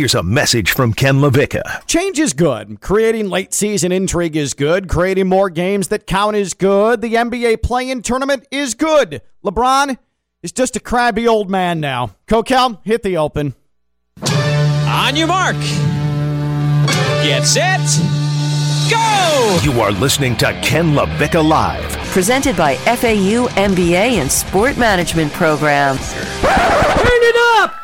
here's a message from Ken LaVicka. Change is good. Creating late season intrigue is good. Creating more games that count is good. The NBA play in tournament is good. LeBron is just a crabby old man now. Kokell, hit the open. On your mark. Get set. Go! You are listening to Ken LaVicka Live. Presented by FAU MBA and Sport Management Program. Turn it up!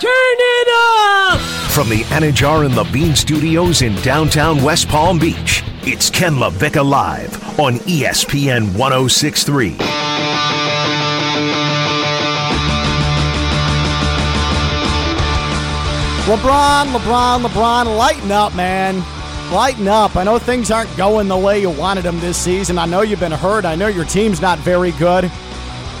Turn it up! From the Anidjar and Levine Studios in downtown West Palm Beach, it's Ken LaVicka Live on ESPN 1063. LeBron, LeBron, LeBron, lighten up, man. Lighten up. I know things aren't going the way you wanted them this season. I know you've been hurt. I know your team's not very good.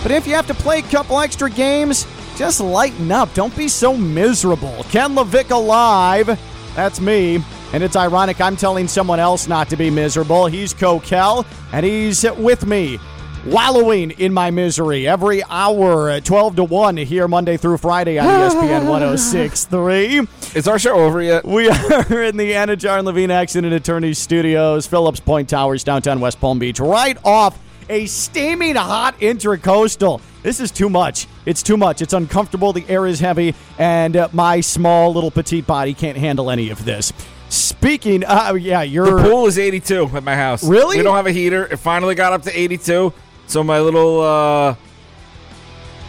But if you have to play a couple extra games, just lighten up. Don't be so miserable. Ken LaVicka alive. That's me. And it's ironic I'm telling someone else not to be miserable. He's Kokell, and he's with me, wallowing in my misery every hour, at 12 to 1 here Monday through Friday on ESPN 1063. Is our show over yet? We are in the Anidjar and Levine Accident Attorney Studios, Phillips Point Towers, downtown West Palm Beach, right off a steaming hot intracoastal. This is too much. It's too much. It's uncomfortable. The air is heavy, and uh, my small little petite body can't handle any of this. Speaking, uh, yeah, you're. The pool is 82 at my house. Really? We don't have a heater. It finally got up to 82. So my little uh,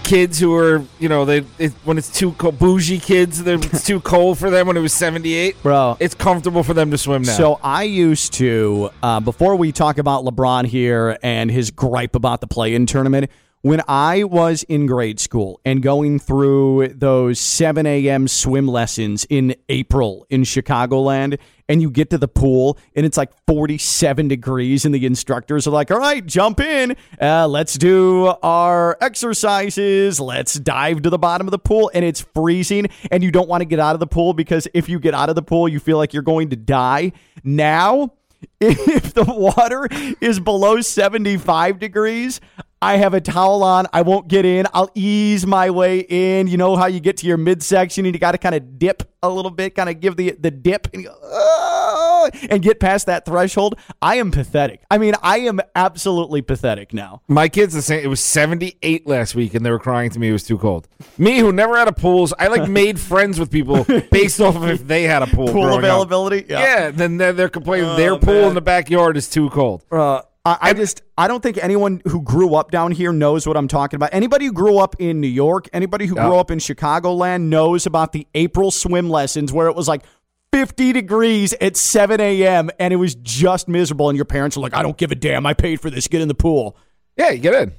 kids who are, you know, they it, when it's too cold, bougie kids, it's too cold for them when it was 78. Bro. It's comfortable for them to swim now. So I used to, uh, before we talk about LeBron here and his gripe about the play-in tournament, when I was in grade school and going through those 7 a.m. swim lessons in April in Chicagoland, and you get to the pool and it's like 47 degrees, and the instructors are like, all right, jump in. Uh, let's do our exercises. Let's dive to the bottom of the pool. And it's freezing, and you don't want to get out of the pool because if you get out of the pool, you feel like you're going to die. Now, if the water is below 75 degrees, I have a towel on. I won't get in. I'll ease my way in. You know how you get to your midsection and you got to kind of dip a little bit, kind of give the the dip and, go, "Oh," and get past that threshold. I am pathetic. I mean, I am absolutely pathetic now. my kids the same. It was 78 last week, and they were crying to me it was too cold. Me, who never had a pool, I like made friends with people based off of if they had a pool. Pool availability. Yeah, then they're, they're complaining Oh, their pool man. in the backyard is too cold. Uh, I, I just I don't think anyone who grew up down here knows what I'm talking about. Anybody who grew up in New York, anybody who grew up in Chicagoland knows about the April swim lessons where it was like 50 degrees at 7 a.m. and it was just miserable. And your parents are like, I don't give a damn. I paid for this. Get in the pool. Yeah, you get in.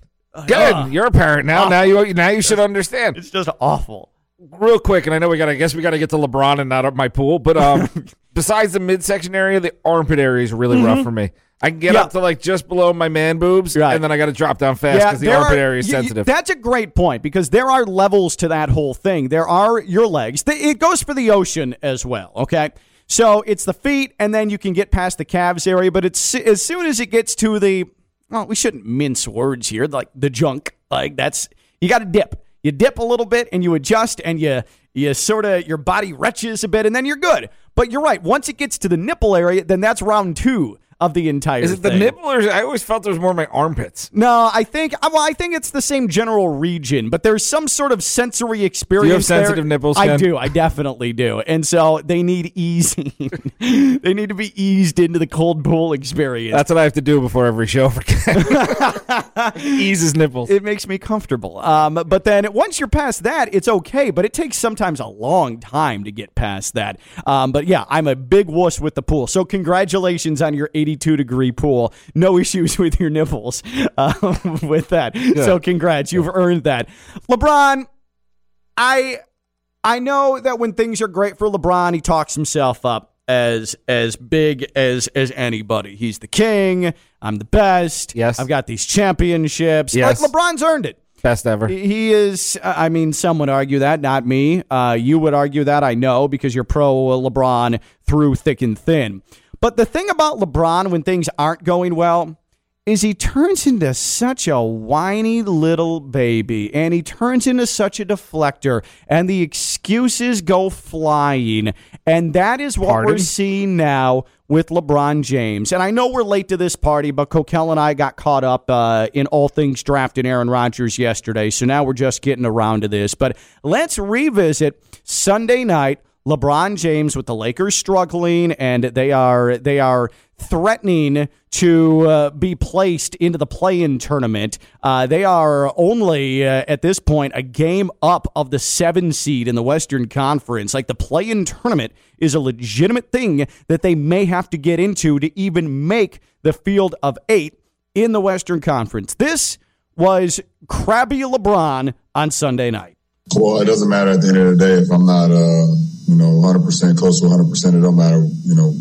Get in. You're a parent now. now you now you should understand. It's just awful. real quick, and I know we got. to I guess we got to get to LeBron and not up my pool. But um, besides the midsection area, the armpit area is really rough for me. I can get Mm-hmm. Yeah. up to like just below my man boobs, Right. and then I got to drop down fast because the armpit are- area is sensitive. That's a great point because there are levels to that whole thing. There are your legs. It goes for the ocean as well. Okay. So it's the feet, and then you can get past the calves area. But it's as soon as it gets to the, well, we shouldn't mince words here, like the junk. Like that's you got to dip. You dip a little bit, and you adjust, and you you sort of your body retches a bit, and then you're good. But you're right. Once it gets to the nipple area, then that's round two of the entire. is it the thing. nipple or I always felt there was more in my armpits. No, I think uh, well, I think it's the same general region, but there's some sort of sensory experience. there. You have sensitive nipples, I do. I definitely do, and so they need easing. they need to be eased into the cold pool experience. That's what I have to do before every show for Ease his nipples. it makes me comfortable. Um, but then once you're past that, it's okay. But it takes sometimes a long time to get past that. Um, but yeah, I'm a big wuss with the pool. So congratulations on your 82 degree pool. No issues with your nipples um, with that. So congrats, you've earned that. LeBron, I I know that when things are great for LeBron, he talks himself up as as big as as anybody. He's the king. I'm the best. Yes. I've got these championships. Yes. Like LeBron's earned it. Best ever. He is. I mean, some would argue that, not me. Uh, you would argue that, I know, because you're pro LeBron through thick and thin. But the thing about LeBron when things aren't going well is he turns into such a whiny little baby and he turns into such a deflector and the excuses go flying. And that is what Pardon? we're seeing now with LeBron James. And I know we're late to this party, but Kokell and I got caught up uh, in all things drafting Aaron Rodgers yesterday. So now we're just getting around to this. But let's revisit Sunday night. LeBron James with the Lakers struggling, and they are they are threatening to uh, be placed into the play-in tournament. Uh, they are only uh, at this point a game up of the seven seed in the Western Conference. Like the play-in tournament is a legitimate thing that they may have to get into to even make the field of eight in the Western Conference. This was crabby LeBron on Sunday night. Well, it doesn't matter at the end of the day if I'm not, uh, you know, 100% close to 100%. It don't matter, you know,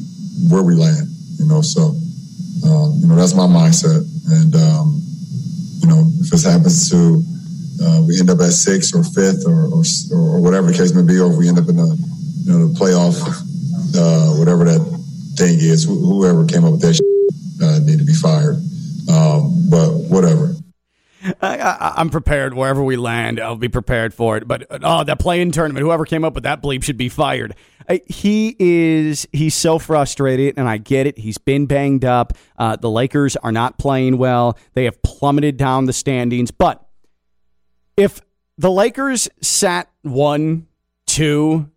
where we land, you know. So, um, you know, that's my mindset. And, um, you know, if this happens to, uh, we end up at sixth or fifth or, or, or whatever the case may be, or if we end up in the, you know, the playoff, uh, whatever that thing is, wh- whoever came up with that uh, need to be fired. Um, but whatever. I, I'm prepared wherever we land. I'll be prepared for it. But oh, that play-in tournament, whoever came up with that bleep should be fired. I, he is he's so frustrated, and I get it. He's been banged up. Uh, the Lakers are not playing well. They have plummeted down the standings. But if the Lakers sat one, two,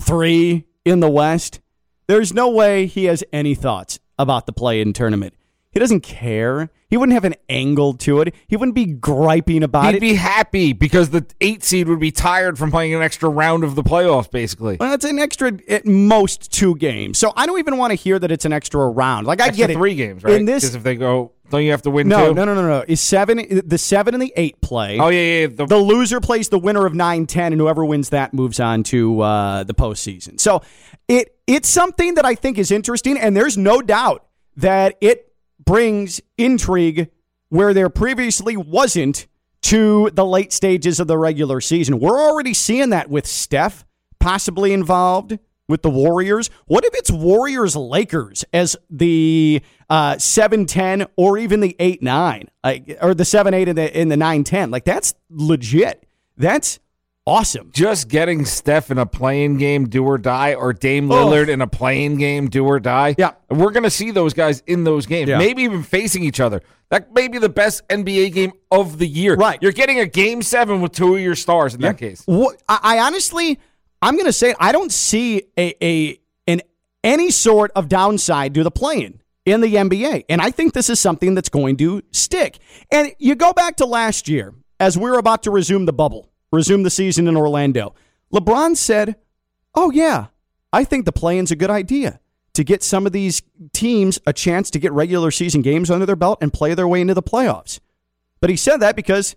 three in the West, there's no way he has any thoughts about the play-in tournament. He doesn't care. He wouldn't have an angle to it. He wouldn't be griping about it. He'd be happy because the eight seed would be tired from playing an extra round of the playoffs, basically. well, it's an extra at most two games. So I don't even want to hear that it's an extra round. Like I Extra get it. three games, right? In this, Because if they go, don't you have to win no, two? no, no, no, no. Is seven the seven and the eight play? Oh yeah, yeah. yeah. The, the loser plays the winner of 9-10 and whoever wins that moves on to uh, the postseason so it it's something that i think is interesting and there's no doubt that it brings intrigue where there previously wasn't to the late stages of the regular season we're already seeing that with steph possibly involved with the Warriors. What if it's Warriors Lakers as the uh, 7 10 or even the 8 9, like, or the 7 8 and the, in the 9 10? Like, that's legit. That's awesome. just getting Steph in a play-in game, do or die, or Dame Oh. Lillard in a play-in game, do or die. Yeah. we're gonna see those guys in those games. Yeah. Maybe even facing each other. That may be the best NBA game of the year. Right. You're getting a game seven with two of your stars in that case. What, I, I honestly, I'm going to say I don't see a, a an any sort of downside to the playing in the NBA, and I think this is something that's going to stick. And you go back to last year as we were about to resume the bubble, resume the season in Orlando. LeBron said, "Oh yeah, I think the play-in's a good idea." To get some of these teams a chance to get regular season games under their belt and play their way into the playoffs. But he said that because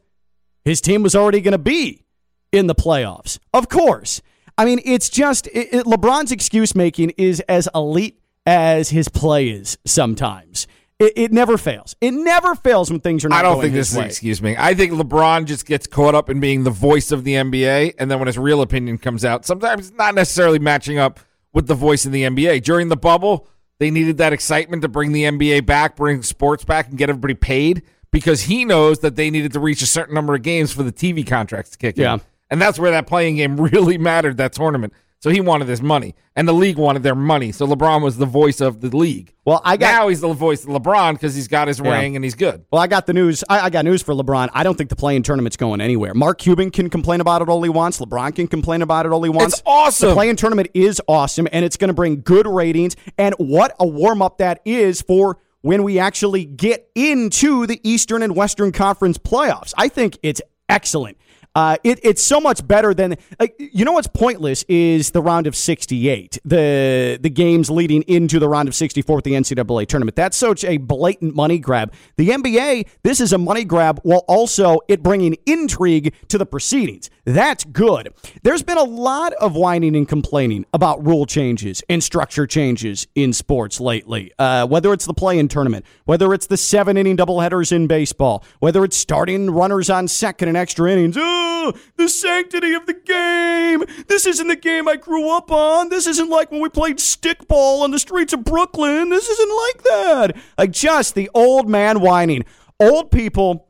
his team was already going to be in the playoffs. Of course. I mean, it's just it, it- LeBron's excuse making is as elite as his play is sometimes. It, it never fails. It never fails when things are not I don't going think his this is way. excuse me. I think LeBron just gets caught up in being the voice of the NBA, and then when his real opinion comes out, sometimes it's not necessarily matching up with the voice in the NBA. During the bubble, they needed that excitement to bring the NBA back, bring sports back, and get everybody paid because he knows that they needed to reach a certain number of games for the TV contracts to kick Yeah. in. And that's where that play-in game really mattered, that tournament. So he wanted his money, and the league wanted their money. So LeBron was the voice of the league. Well, I got now he's the voice of LeBron because he's got his ring and he's good. Well, I got the news. I, I got news for LeBron. I don't think the play-in tournament's going anywhere. Mark Cuban can complain about it all he wants. LeBron can complain about it all he wants. It's awesome. The play-in tournament is awesome, and it's going to bring good ratings. And what a warm up that is for when we actually get into the Eastern and Western Conference playoffs. I think it's excellent. Uh, it, it's so much better than like you know what's pointless is the round of 68 the the games leading into the round of 64 with the NCAA tournament. That's such a blatant money grab. The NBA this is a money grab while also it bringing intrigue to the proceedings. That's good. There's been a lot of whining and complaining about rule changes and structure changes in sports lately uh, whether it's the play-in tournament whether it's the seven inning doubleheaders in baseball whether it's starting runners on second and extra innings oh, the sanctity of the game. This isn't the game I grew up on. This isn't like when we played stickball on the streets of Brooklyn. This isn't like that. Like just the old man whining. Old people.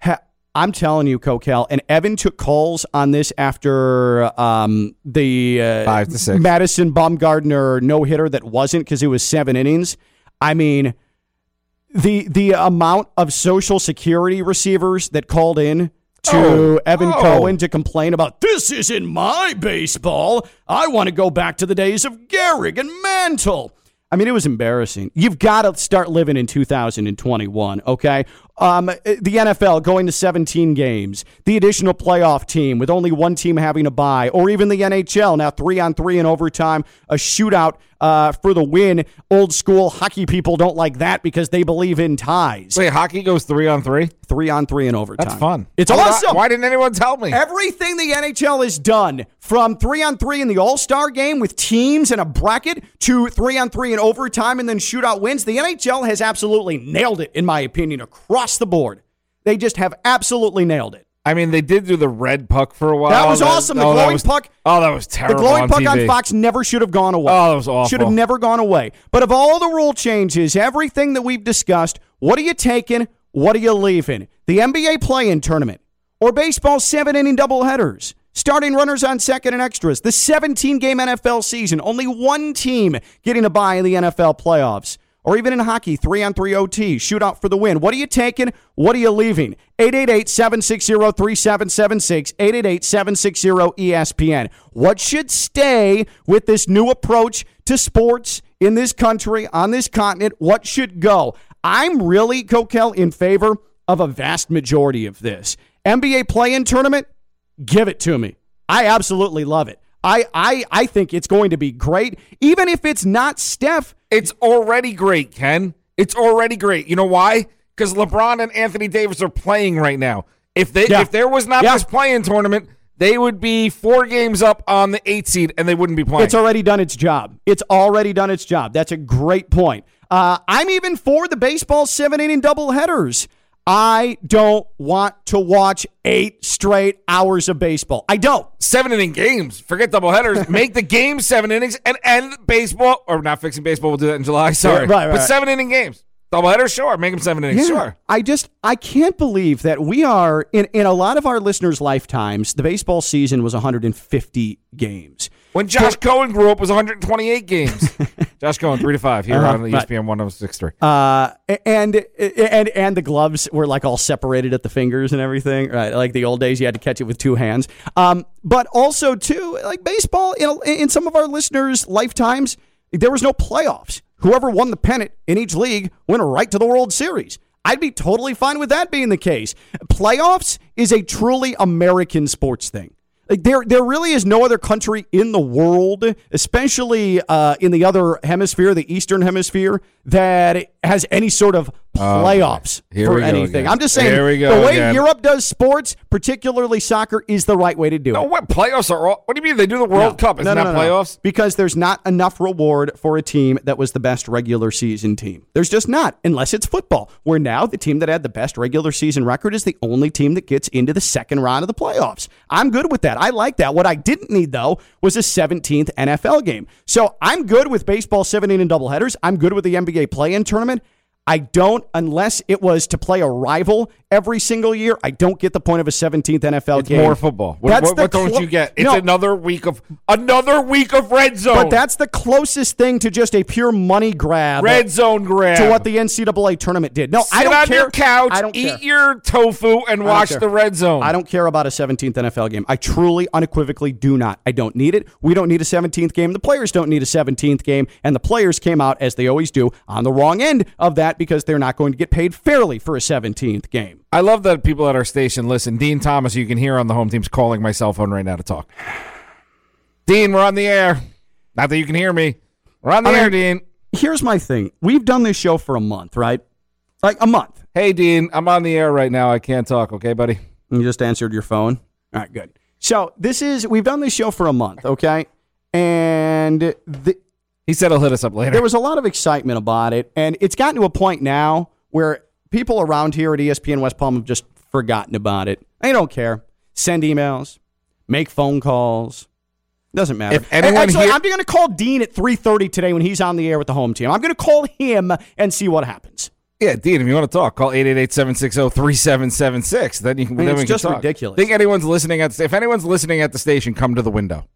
Ha- I'm telling you, Kokell, and Evan took calls on this after um, the uh, Five to six. Madison Bumgarner no hitter that wasn't because it was seven innings. I mean, the the amount of social security receivers that called in to Oh. Evan Oh. Cohen to complain about this isn't my baseball. I want to go back to the days of Gehrig and Mantle. I mean, it was embarrassing. You've got to start living in 2021, okay? Um, the NFL going to 17 games, the additional playoff team with only one team having a bye, or even the NHL now three on three in overtime, a shootout uh, for the win. Old school hockey people don't like that because they believe in ties. Wait, hockey goes three on three. Three on three in overtime. That's fun. It's How did I- awesome. why didn't anyone tell me? Everything the NHL has done, from three on three in the All Star game with teams and a bracket to three on three in overtime and then shootout wins, the NHL has absolutely nailed it, in my opinion, across the board. They just have absolutely nailed it. I mean, they did do the red puck for a while. That was awesome. The oh, glowing was- puck- Oh, that was terrible. The glowing on puck TV. on Fox never should have gone away. Oh, that was awful. Should have never gone away. But of all the rule changes, everything that we've discussed, what are you taking? What are you leaving? The NBA play-in tournament or baseball seven-inning doubleheaders? Starting runners on second and extras. The 17-game NFL season. Only one team getting a bye in the NFL playoffs. Or even in hockey, three on three OT, shootout for the win. What are you taking? What are you leaving? 888 760 3776, 888 760 ESPN. What should stay with this new approach to sports in this country, on this continent? What should go? I'm really, Kokell, in favor of a vast majority of this. NBA play in tournament, give it to me. I absolutely love it. I, I, I think it's going to be great, even if it's not Steph. It's already great, Ken. It's already great. You know why? Because LeBron and Anthony Davis are playing right now. If they Yeah. if there was not Yeah. this play-in tournament, they would be four games up on the eight seed and they wouldn't be playing. It's already done its job. It's already done its job. That's a great point. Uh, I'm even for the baseball seven inning double headers. I don't want to watch eight straight hours of baseball. I don't. seven inning games. Forget double headers. Make the game seven innings and end baseball. Or not fixing baseball. We'll do that in July. Sorry, right, right, but seven inning games. Double headers, sure. Make them seven innings, sure. I just I can't believe that we are in in a lot of our listeners' lifetimes. The baseball season was 150 games. When Josh Cohen grew up, it was 128 games. Josh Cohen, three to five here Uh-huh, on the E right. ESPN 1063. Uh, and and and the gloves were like all separated at the fingers and everything, right? Like the old days, you had to catch it with two hands. Um, but also too, like baseball, in, in some of our listeners' lifetimes, there was no playoffs. Whoever won the pennant in each league went right to the World Series. I'd be totally fine with that being the case. Playoffs is a truly American sports thing. Like there, there really is no other country in the world, especially uh, in the other hemisphere, the Eastern Hemisphere, that has any sort of Um, playoffs Here for anything. again. I'm just saying, Here we go the way again. Europe does sports, particularly soccer, is the right way to do No, it. what playoffs are all? What do you mean they do the World No. Cup? Isn't No, no, that playoffs? Because there's not enough reward for a team that was the best regular season team. There's just not, unless it's football, where now the team that had the best regular season record is the only team that gets into the second round of the playoffs. I'm good with that. I like that. What I didn't need, though, was a 17th NFL game. So I'm good with baseball 17 and doubleheaders. I'm good with the NBA play in tournament. I don't, unless it was to play a rival every single year. I don't get the point of a 17th NFL It's game. more football. What, That's what, what don't you get? It's No. another week of another week of red zone. But that's the closest thing to just a pure money grab red zone grab. to what the NCAA tournament did. No, Sit I don't on care. your couch, I don't eat care. your tofu, and watch the red zone. I don't care about a 17th NFL game. I truly, unequivocally do not. I don't need it. We don't need a 17th game. The players don't need a 17th game. And the players came out, as they always do, on the wrong end of that because they're not going to get paid fairly for a 17th game. I love that people at our station listen. Dean Thomas, you can hear on the home team's calling my cell phone right now to talk. Dean, we're on the air. Not that you can hear me. We're on the I mean- air, Dean. Here's my thing. We've done this show for a month, right? Like a month. Hey, Dean, I'm on the air right now. I can't talk. Okay, buddy. You just answered your phone. All right, good. So this is we've done this show for a month, okay? And the, He said he'll hit us up later. there was a lot of excitement about it, and it's gotten to a point now where people around here at ESPN West Palm have just forgotten about it. They don't care. Send emails, make phone calls. Doesn't matter. If anyone Actually, here- I'm going to call Dean at 3:30 today when he's on the air with the home team. I'm going to call him and see what happens. Yeah, Dean, if you want to talk, call 888-760-3776. Then you can I mean, then it's we can just talk. ridiculous. Think anyone's listening at if anyone's listening at the station, come to the window.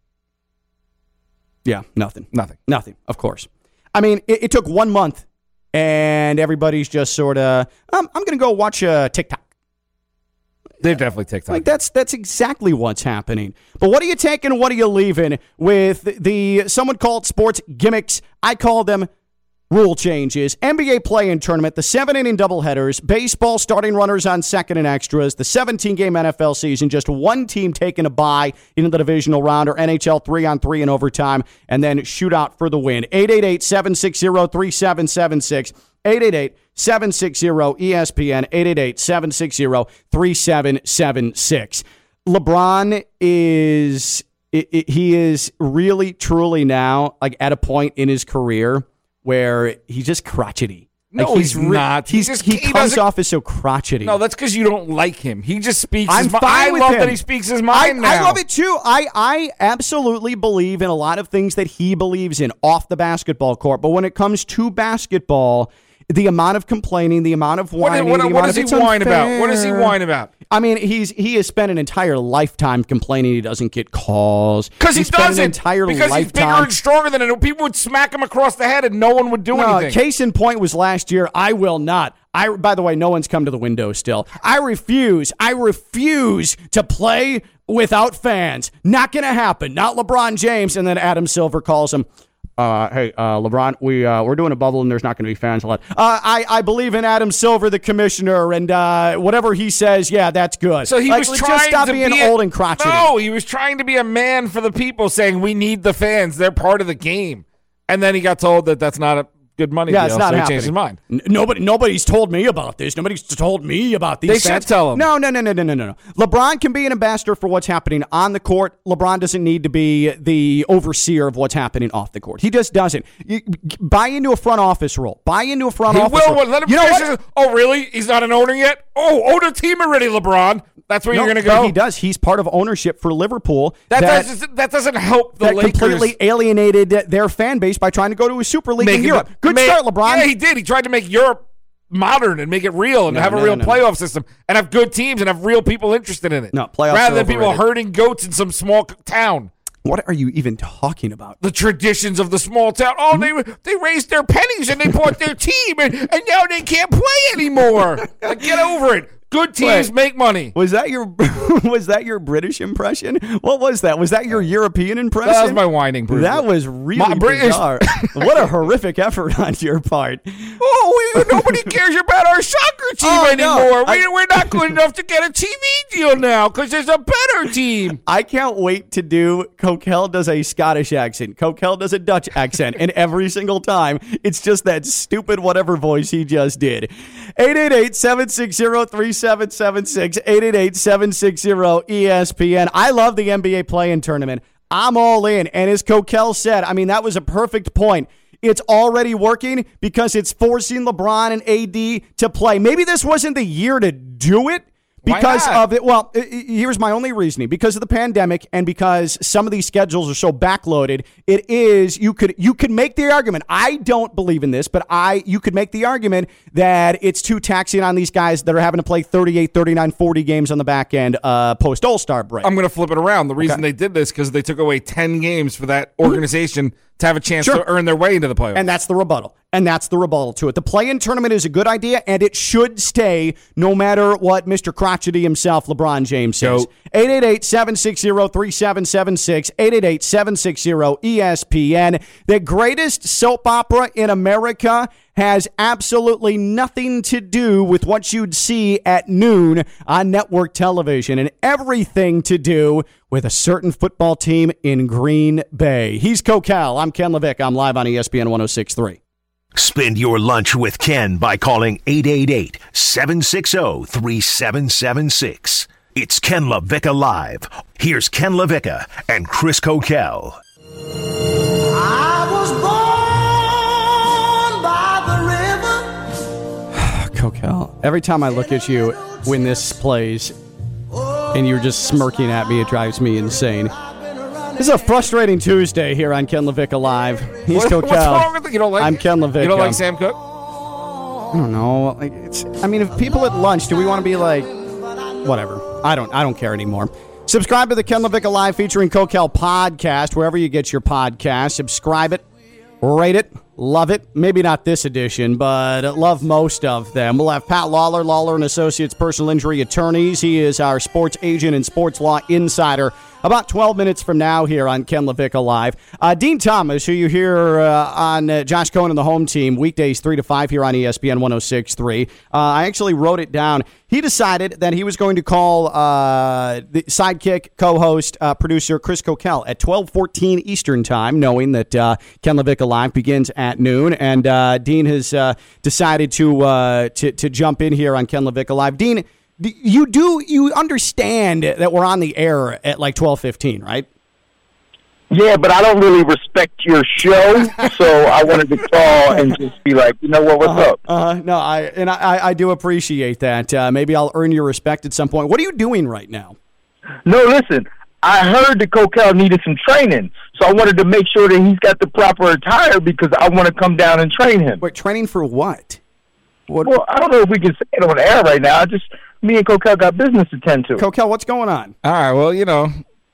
Yeah, nothing. Nothing. Nothing, of course. I mean, it, it took one month, and everybody's just sort of, um, I'm going to go watch uh, TikTok. They've definitely TikTok. Like that's that's exactly what's happening. But what are you taking? What are you leaving with the someone called sports gimmicks? I call them rule changes. NBA play-in tournament, the seven inning doubleheaders, baseball starting runners on second and extras, the 17 game NFL season, just one team taking a bye into the divisional round, or NHL three on three in overtime, and then shootout for the win. 888 760 3776. 888 760 ESPN, 888 760 3776. LeBron is, he is really, truly now like at a point in his career where he's just crotchety. No, Like, he's not. He He's, just- he, he comes off as so crotchety. no, that's because you don't like him. He just speaks I'm his mind. fine I with love him. that he speaks his I, mind now. I love it too. I, I absolutely believe in a lot of things that he believes in off the basketball court. But when it comes to basketball, the amount of complaining, the amount of What, whining, what, the what does of he whine about? What does he unfair. whine about? I mean, he's he has spent an entire lifetime complaining he doesn't get calls Because he He's doesn't. An entire because he's bigger and stronger than it. People would smack him across the head and no one would do No, anything. case in point was last year. I will not. I by the way, no one's come to the window still. I refuse. I refuse to play without fans. Not gonna happen. Not LeBron James. And then Adam Silver calls him. Uh, hey, uh, LeBron, we uh, we're doing a bubble and there's not going to be fans allowed. Uh, I I believe in Adam Silver, the commissioner, and uh, whatever he says, yeah, that's good. So he Like, was trying just stop to being be a- old and crotchety. No, he was trying to be a man for the people, saying we need the fans. They're part of the game. And then he got told that that's not a good money Yeah, deal. it's not so he happening. changed his mind. N- Nobody, nobody's told me about this. Nobody's told me about these. They should fans. tell 'em. No, no, no, no, no, no, no, no. LeBron can be an ambassador for what's happening on the court. LeBron doesn't need to be the overseer of what's happening off the court. He just doesn't. You, buy into a front office role. Buy into a front He office. will. role. Let him You know what? his- Oh, really? He's not an owner yet? Oh, own a team already, LeBron. That's where No, you're going to go? He does. He's part of ownership for Liverpool. That, doesn't, that doesn't help the that Lakers. completely alienated their fan base by trying to go to a Super League in Europe. Good ma- start, LeBron. Yeah, he did. He tried to make Europe modern and make it real and No, have a no, real no, no. playoff system and have good teams and have real people interested in it. No, playoffs rather than people herding goats in some small town. What are you even talking about? The traditions of the small town. Oh, they they raised their pennies and they bought their team and, and now they can't play anymore. Like, get over it. Good teams Wait. make money. Was that your was that your British impression? What was that? Was that your European impression? That was my whining. Bruce. That was really My British- bizarre. what a horrific effort on your part. Oh, we, nobody cares about our soccer team Oh, no. anymore. I- we, we're not good enough to get a TV deal now because there's a better team. I can't wait to do. Kokell does a Scottish accent. Kokell does a Dutch accent, and every single time it's just that stupid whatever voice he just did. 888-760-3776, 888-760-ESPN. I love the NBA play-in tournament. I'm all in, and as Kokell said, I mean that was a perfect point. It's already working because it's forcing LeBron and AD to play. Maybe this wasn't the year to do it because of it. Well, here's my only reasoning: because of the pandemic and because some of these schedules are so backloaded. It is you could you could make the argument. I don't believe in this, but I you could make the argument that it's too taxing on these guys that are having to play 38, 39, 40 games on the back end uh, post All Star break. I'm going to flip it around. The reason they did this because they took away 10 games for that organization to have a chance Sure. to earn their way into the playoffs. And that's the rebuttal. And that's the rebuttal to it. The play in tournament is a good idea, and it should stay no matter what Mr. Crotchety himself, LeBron James, says. Go. 888 760 3776, 888 760 ESPN. The greatest soap opera in America has absolutely nothing to do with what you'd see at noon on network television and everything to do with a certain football team in Green Bay. He's Kokell. I'm Ken LaVicka. I'm live on ESPN 1063. Spend your lunch with Ken by calling 888 760 3776. It's Ken LaVicka Live. Here's Ken LaVicka and Chris Kokell. Kokell. Every time I look at you when this plays and you're just smirking at me, it drives me insane. This is a frustrating Tuesday here on Ken LaVicka Live. He's What- what's wrong with it? You don't like I'm Ken LaVicka. You don't like Sam Cooke? I don't know. Like it's. I mean, if people at lunch, do we want to be like, whatever? I don't. I don't care anymore. Subscribe to the Ken LaVicka Live featuring Kokell podcast wherever you get your podcast. Subscribe it, rate it, love it. Maybe not this edition, but love most of them. We'll have Pat Lawlor, Lawlor and Associates Personal Injury Attorneys. He is our sports agent and sports law insider about 12 minutes from now here on Ken LaVicka Live. Uh, Dean Thomas, who you hear uh, on uh, Josh Cohen and the home team, weekdays 3 to 5 here on ESPN 1063. Uh, I actually wrote it down. He decided that he was going to call uh, the sidekick, co-host, uh, producer Chris Kokell at 12:14 Eastern Time, knowing that Ken LaVicka Live begins at noon. And Dean has decided to, to to jump in here on Ken LaVicka Live. Dean, you do you understand that we're on the air at like 12:15, right? Yeah, but I don't really respect your show, so I wanted to call and just be like, you know what, what's up? Uh, no, I and I, I do appreciate that. Uh, maybe I'll earn your respect at some point. What are you doing right now? No, listen, I heard that Kokell needed some training, so I wanted to make sure that he's got the proper attire because I want to come down and train him. Wait, training for what? What? Well, I don't know if we can say it on air right now. I just me and Kokell got business to tend to. Kokell, what's going on? All right, well, you know,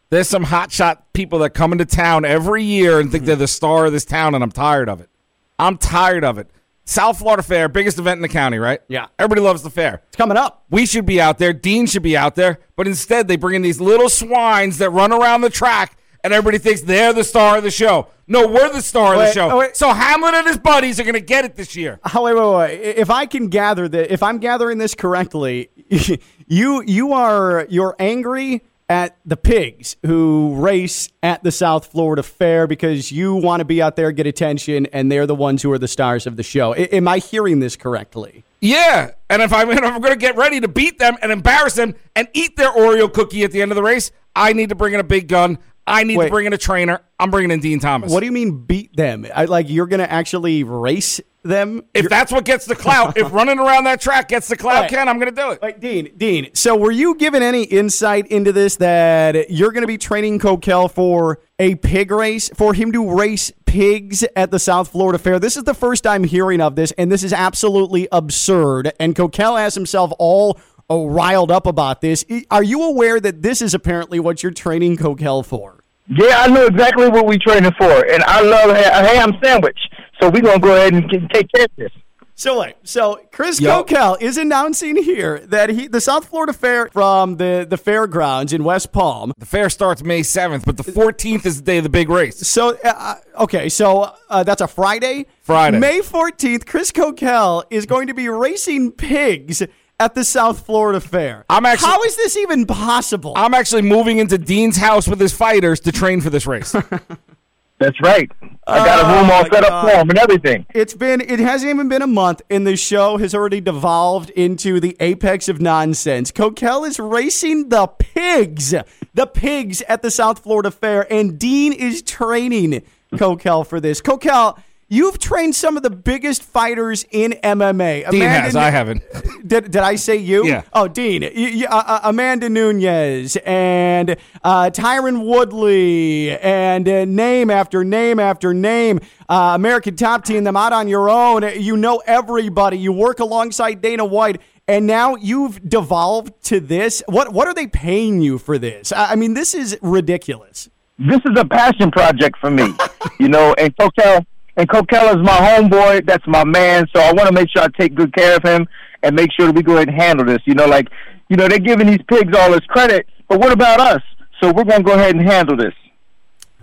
there's some hotshot people that come into town every year and think mm-hmm. they're the star of this town, and I'm tired of it. I'm tired of it. South Florida Fair, biggest event in the county, right? Yeah. Everybody loves the fair. It's coming up. We should be out there. Dean should be out there. But instead, they bring in these little swines that run around the track, and everybody thinks they're the star of the show. No, we're the star of the show. wait. So Hamlin and his buddies are going to get it this year. Oh, wait, wait, wait. If I can gather that, if I'm gathering this correctly, you you are you're angry at the pigs who race at the South Florida Fair because you want to be out there, get attention, and they're the ones who are the stars of the show. I, am I hearing this correctly? Yeah, and if I'm, if I'm going to get ready to beat them and embarrass them and eat their Oreo cookie at the end of the race, I need to bring in a big gun. I need Wait. to bring in a trainer. I'm bringing in Dean Thomas. What do you mean beat them? I, like you're going to actually race them? if that's what gets the clout, if running around that track gets the clout, Right. Ken, I'm going to do it. Like Dean, Dean. So, were you given any insight into this that you're going to be training Kokell for a pig race, for him to race pigs at the South Florida Fair? This is the first I'm hearing of this, and this is absolutely absurd. And Kokell has himself all uh, riled up about this. Are you aware that this is apparently what you're training Kokell for? Yeah, I know exactly what we're training for, and I love a a ham sandwich. So we're gonna go ahead and take care of this. So wait, so Chris Yup. Kokell is announcing here that he the South Florida Fair from the the fairgrounds in West Palm The fair starts May 7th, but the 14th is the day of the big race. So, uh, okay, so uh, that's a Friday? Friday. May 14th, Chris Kokell is going to be racing pigs at the South Florida Fair. I'm actually- How is this even possible? I'm actually moving into Dean's house with his fighters to train for this race. That's right. I got a room Oh, all my set up for him and everything. it's been, it hasn't even been a month, and the show has already devolved into the apex of nonsense. Kokell is racing the pigs, the pigs at the South Florida Fair, and Dean is training Kokell for this. Kokell, you've trained some of the biggest fighters in MMA. Dean Amanda has, Nu- I haven't. Did, did I say you? Yeah. Oh, Dean. Y- y- uh, uh, Amanda Nunes and uh, Tyron Woodley and uh, name after name after name. Uh, American Top Team, them out on your own. You know everybody. You work alongside Dana White. And now you've devolved to this. What what are they paying you for this? I, I mean, this is ridiculous. This is a passion project for me, you know. And Kokell and Kokell is my homeboy. That's my man. So I want to make sure I take good care of him and make sure that we go ahead and handle this. You know, like you know they're giving these pigs all this credit, but what about us? So we're gonna go ahead and handle this.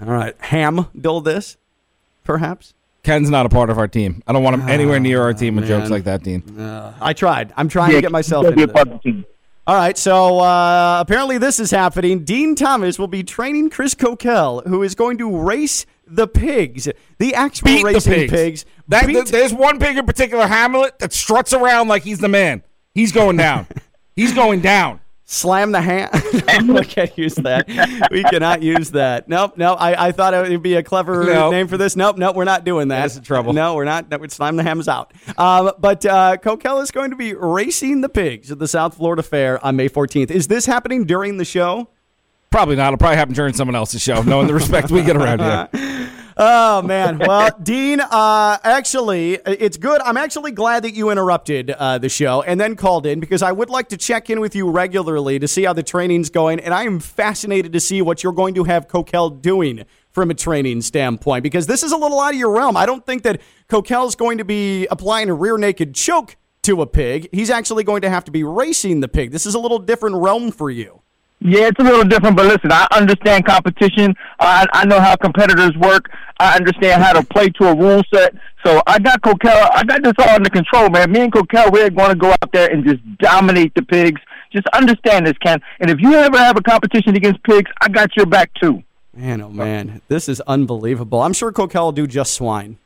All right, ham build this, perhaps. Ken's not a part of our team. I don't want him anywhere near our team with jokes like that, Dean. I tried. I'm trying to get myself into be a part of the team. All right, so uh, apparently this is happening. Dean Thomas will be training Chris Kokell, who is going to race the pigs, the actual Beat the racing pigs. pigs. That, Beat- th- there's one pig in particular, Hamlet, that struts around like he's the man. He's going down. he's going down. slam the hand. we can't use that. We cannot use that. Nope, no. I, I thought it would be a clever Nope. name for this. Nope, nope. We're not doing that. That's trouble. No, we're not. No, slam the hams out. Um, but uh, Kokell is going to be racing the pigs at the South Florida Fair on May 14th. Is this happening during the show? Probably not. It'll probably happen during someone else's show, knowing the respect we get around here. Oh man. Well, Dean, uh, actually, it's good. I'm actually glad that you interrupted uh, the show and then called in because I would like to check in with you regularly to see how the training's going, and I am fascinated to see what you're going to have Kokell doing from a training standpoint because this is a little out of your realm. I don't think that Kokell's going to be applying a rear naked choke to a pig. He's actually going to have to be racing the pig. This is a little different realm for you. Yeah, it's a little different, but listen, I understand competition. I, I know how competitors work. I understand how to play to a rule set. So I got Kokell. I got this all under control, man. Me and Kokell, we're going to go out there and just dominate the pigs. Just understand this, Ken. And if you ever have a competition against pigs, I got your back too. Man, oh man, this is unbelievable. I'm sure Kokell will do just swine.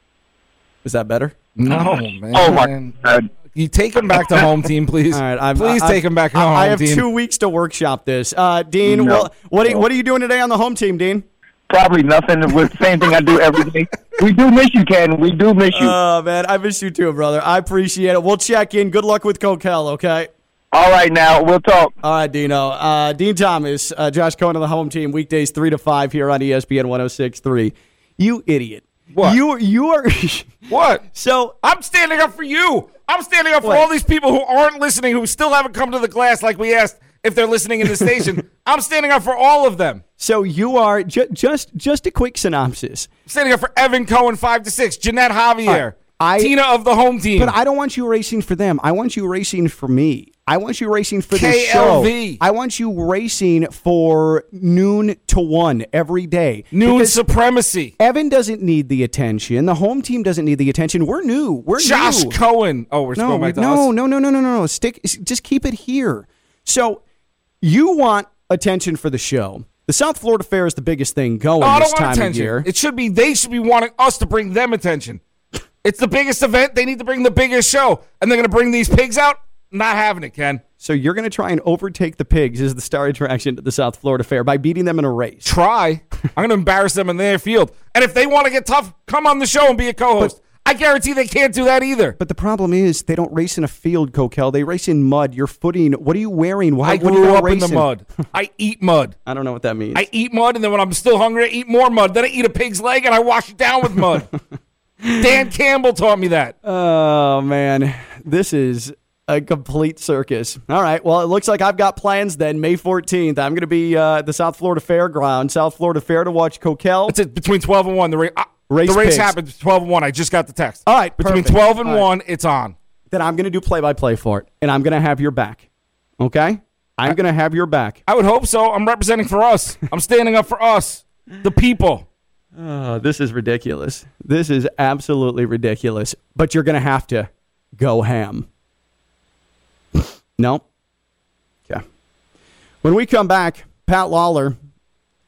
Is that better? No, man. Oh my God. You take him back to home team, please. All right, I'm, please I, take him back to I, home I have team. two weeks to workshop this. Uh, Dean, No. well, what are, you- what are you doing today on the home team, Dean? Probably nothing with the same thing I do every day. We do miss you, Ken. We do miss you. Oh man, I miss you too, brother. I appreciate it. We'll check in. Good luck with Kokell, okay? all right, now we'll talk. All right, Dino. Uh, Dean Thomas, uh, Josh Cohen on the home team, weekdays three to five here on ESPN 106.3. You idiot. What? You you are what? so I'm standing up for you. I'm standing up for all these people who aren't listening, who still haven't come to the glass like we asked if they're listening in the station. I'm standing up for all of them. so you are ju- just just a quick synopsis. I'm standing up for Evan Cohen, five to six, Jeanette Javier, I- Tina of the home team. But I don't want you racing for them. I want you racing for me. I want you racing for the KLV. show. I want you racing for noon to one every day. Noon Because supremacy. Evan doesn't need the attention. The home team doesn't need the attention. We're new. We're new. Josh new. Cohen. Oh, we're no, going back to no, us. no, no, no, no, no, no. Stick. Just keep it here. So you want attention for the show. The South Florida Fair is the biggest thing going oh, No, this time want of year. It should be they should be wanting us to bring them attention. It's the biggest event. They need to bring the biggest show, and they're going to bring these pigs out. Not having it, Ken. So you're going to try and overtake the pigs as the star attraction at the South Florida Fair by beating them in a race. Try. I'm going to embarrass them in their field. And if they want to get tough, come on the show and be a co-host. I guarantee they can't do that either. But the problem is they don't race in a field, Kokell. They race in mud. Your footing. What are you wearing? Why? I what are you grew not up in the mud. I eat mud. I don't know what that means. I eat mud, and then when I'm still hungry, I eat more mud. Then I eat a pig's leg, and I wash it down with mud. Dan Campbell taught me that. Oh man, this is a complete circus. All right, well, it looks like I've got plans. Then May 14th, I'm going to be uh, at the South Florida Fairground, South Florida Fair, to watch Kokell. It's at between 12 and 1. The, ra- uh, Race the race pigs. happens 12 and 1. I just got the text. All right, Between perfect. 12 and All right. 1, it's on. Then I'm going to do play-by-play for it, and I'm going to have your back. Okay, I'm going to have your back. I would hope so. I'm representing for us. I'm standing up for us, the people. Oh, this is ridiculous. This is absolutely ridiculous. But you're going to have to go ham. No. Okay. When we come back, Pat Lawlor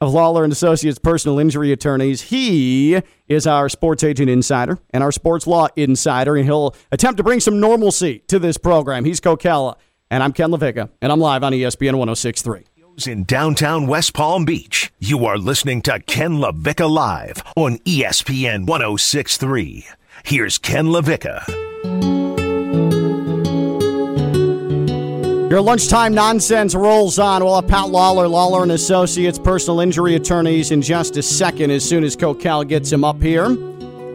of Lawlor and Associates Personal Injury Attorneys. He is our sports agent insider and our sports law insider, and he'll attempt to bring some normalcy to this program. He's Coquella, and I'm Ken LaVicka, and I'm live on ESPN 1063. In downtown West Palm Beach, you are listening to Ken LaVicka Live on ESPN 1063. Here's Ken LaVicka. Your lunchtime nonsense rolls on. We'll have Pat Lawlor, Lawlor and Associates, personal injury attorneys, in just a second. As soon as Kokell gets him up here,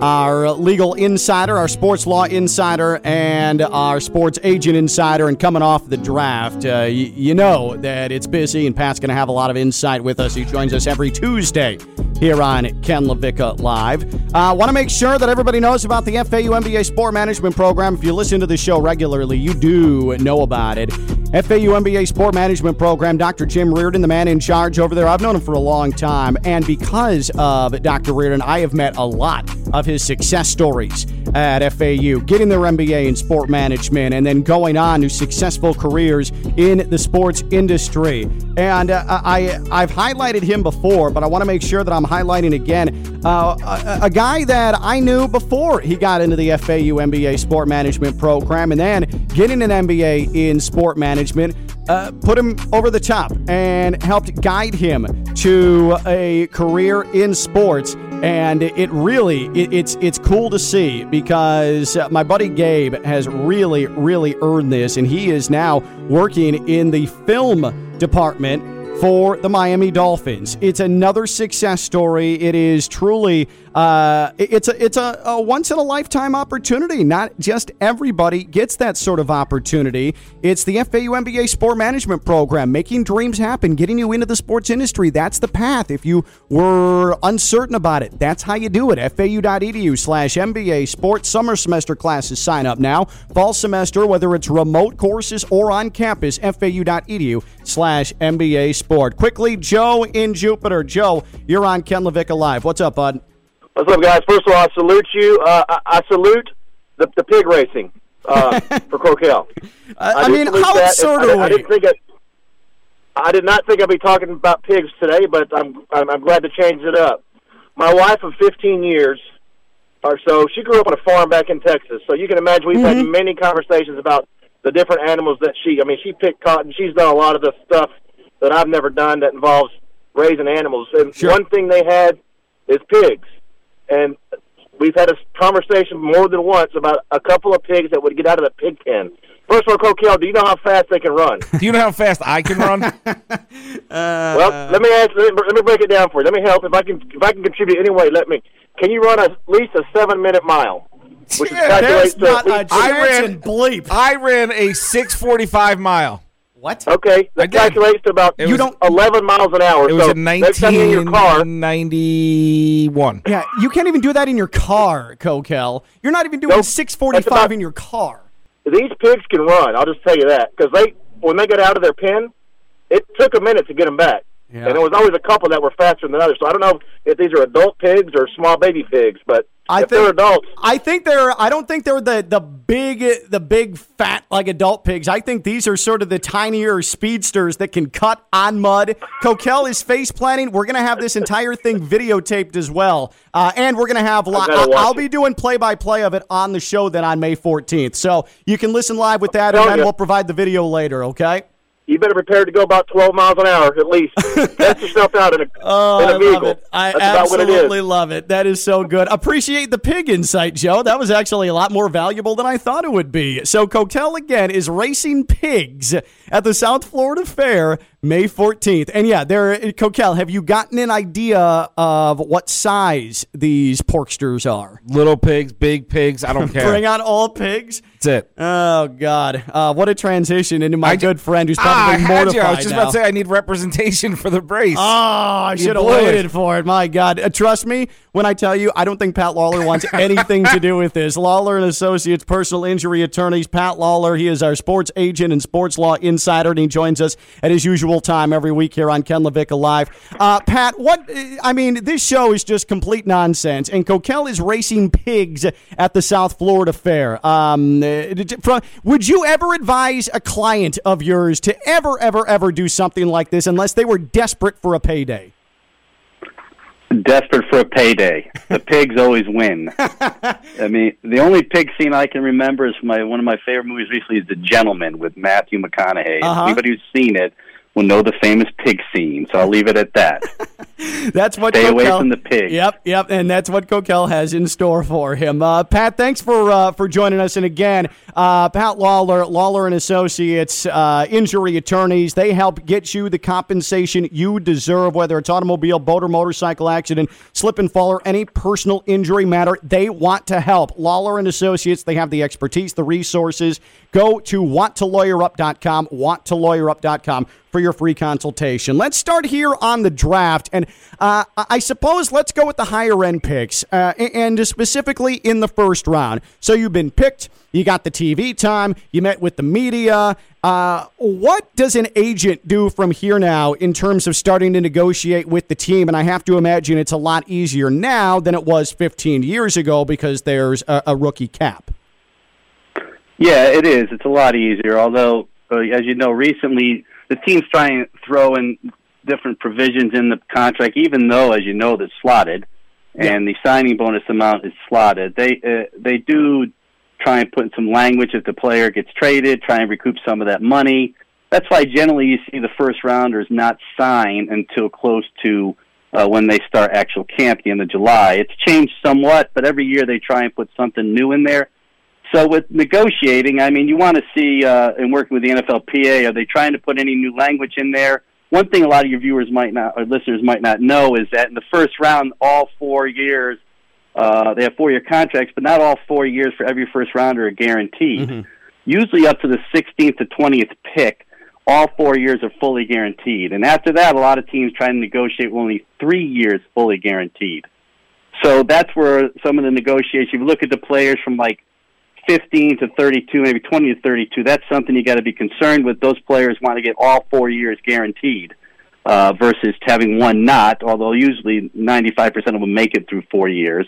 our legal insider, our sports law insider, and our sports agent insider. And coming off the draft, uh, y- you know that it's busy, and Pat's going to have a lot of insight with us. He joins us every Tuesday here on Ken LaVicka Live. Uh, Want to make sure that everybody knows about the FAU MBA Sport Management Program. If you listen to the show regularly, you do know about it. FAU MBA Sport Management Program, Dr. Jim Riordan, the man in charge over there. I've known him for a long time, and because of Dr. Riordan, I have met a lot of his success stories at FAU, getting their MBA in sport management and then going on to successful careers in the sports industry. And uh, I, I've highlighted him before, but I want to make sure that I'm highlighting again uh, a, a guy that I knew before he got into the FAU MBA Sport Management program, and then getting an MBA in sport management uh, put him over the top and helped guide him to a career in sports. And it really, it, it's it's cool to see because my buddy Gabe has really, really earned this, and he is now working in the film department for the Miami Dolphins. It's another success story. It is truly uh, it's a it's a, a once in a lifetime opportunity. Not just everybody gets that sort of opportunity. It's the FAU MBA Sport Management Program, making dreams happen, getting you into the sports industry. That's the path. If you were uncertain about it, that's how you do it. FAU.edu slash MBA Sports Summer Semester classes. Sign up now. Fall semester, whether it's remote courses or on campus, FAU.edu slash MBA Sport. Quickly, Joe in Jupiter. Joe, you're on Ken LaVicka Live. What's up, bud? What's up, guys? First of all, I salute you. Uh, I, I salute the, the pig racing uh, for Kokell. I, I mean, how absurd I, I, I didn't think it. I did not think I'd be talking about pigs today, but I'm, I'm I'm glad to change it up. My wife of 15 years or so, she grew up on a farm back in Texas. So you can imagine we've had Mm-hmm. many conversations about the different animals that she. I mean, she picked cotton. She's done a lot of the stuff that I've never done that involves raising animals. And Sure. one thing they had is pigs, and we've had a conversation more than once about a couple of pigs that would get out of the pig pen. First of all, Kokell, do you know how fast they can run? Do you know how fast I can run? Uh, well, let me ask. Let me, let me break it down for you. Let me help. If I can, if I can contribute any way, let me. Can you run at least a seven-minute mile? Which Yeah, calculates There's to not a least- I ran- in bleep. I ran a 645 mile. What? Okay, that did. calculates to about You don't- eleven miles an hour. It was so in next time you're in your car, 1991. Yeah, you can't even do that in your car, Kokell. You're not even doing Nope. 645 about- in your car. these pigs can run. I'll just tell you that because they, when they got out of their pen, it took a minute to get them back. Yeah. And there was always a couple that were faster than others. So I don't know if these are adult pigs or small baby pigs, but I if think they're adults, I think they're. I don't think they're the the big the big fat like adult pigs. I think these are sort of the tinier speedsters that can cut on mud. Kokell is face planting. We're gonna have this entire thing videotaped as well, uh, and we're gonna have. Li- I'll, I'll be doing play by play of it on the show then on May 14th. So you can listen live with that, and then we'll provide the video later. Okay. You better prepare to go about 12 miles an hour at least. Test yourself out in a, Oh, in a I vehicle. love it. I That's about it absolutely love it. That is so good. Appreciate the pig insight, Joe. That was actually a lot more valuable than I thought it would be. So, Kokell again is racing pigs at the South Florida Fair May 14th. And yeah, there, Kokell, have you gotten an idea of what size these porksters are? Little pigs, big pigs, I don't care. Bring on all pigs. That's it. Oh God! Uh, what a transition into my I- good friend who's Ah, probably I had mortified you. I was just now. about to say I need representation for the brace. Oh, I should have waited for it. My God. Uh, trust me when I tell you, I don't think Pat Lawlor wants anything to do with this. Lawlor and Associates personal injury attorneys. Pat Lawlor, he is our sports agent and sports law insider, and he joins us at his usual time every week here on Ken Levick Live. Uh, Pat, what, I mean, this show is just complete nonsense, and Kokell is racing pigs at the South Florida Fair. Um, would you ever advise a client of yours to ever, ever, ever do something like this unless they were desperate for a payday? desperate for a payday. The pigs always win. I mean, the only pig scene I can remember is my one of my favorite movies recently is The Gentlemen with Matthew McConaughey. Uh-huh. Anybody who's seen it will know the famous pig scene. So I'll leave it at that. That's what Stay away Kokell- from the pig. Yep, yep, and that's what Kokell has in store for him. Uh, Pat, thanks for uh, for joining us. And again, uh, Pat Lawlor, Lawlor and Associates, uh, injury attorneys. They help get you the compensation you deserve, whether it's automobile, boat, or motorcycle accident, slip and fall, or any personal injury matter. They want to help. Lawlor and Associates. They have the expertise, the resources. Go to wanttolawyerup.com, wanttolawyerup.com for your free consultation. Let's start here on the draft, and uh, I suppose let's go with the higher end picks, uh, and specifically in the first round. So you've been picked, you got the TV time, you met with the media. Uh, what does an agent do from here now in terms of starting to negotiate with the team? And I have to imagine it's a lot easier now than it was 15 years ago because there's a, a rookie cap. Yeah, it is. It's a lot easier. Although, uh, as you know, recently the teams try and throw in different provisions in the contract, even though, as you know, that's slotted, and the signing bonus amount is slotted. They uh, they do try and put in some language if the player gets traded, try and recoup some of that money. That's why generally you see the first rounders not sign until close to uh, when they start actual camp, the end of July. It's changed somewhat, but every year they try and put something new in there. So with negotiating, I mean, you want to see uh, in working with the NFLPA, are they trying to put any new language in there? One thing a lot of your viewers might not or listeners might not know is that in the first round, all four years uh, they have four year contracts, but not all four years for every first rounder are guaranteed. Mm-hmm. Usually up to the 16th to 20th pick, all four years are fully guaranteed. And after that, a lot of teams try to negotiate with only three years fully guaranteed. So that's where some of the negotiation, if you look at the players from like 15 to 32, maybe 20 to 32, that's something you got to be concerned with. Those players want to get all four years guaranteed uh, versus having one not, although usually 95% of them make it through four years.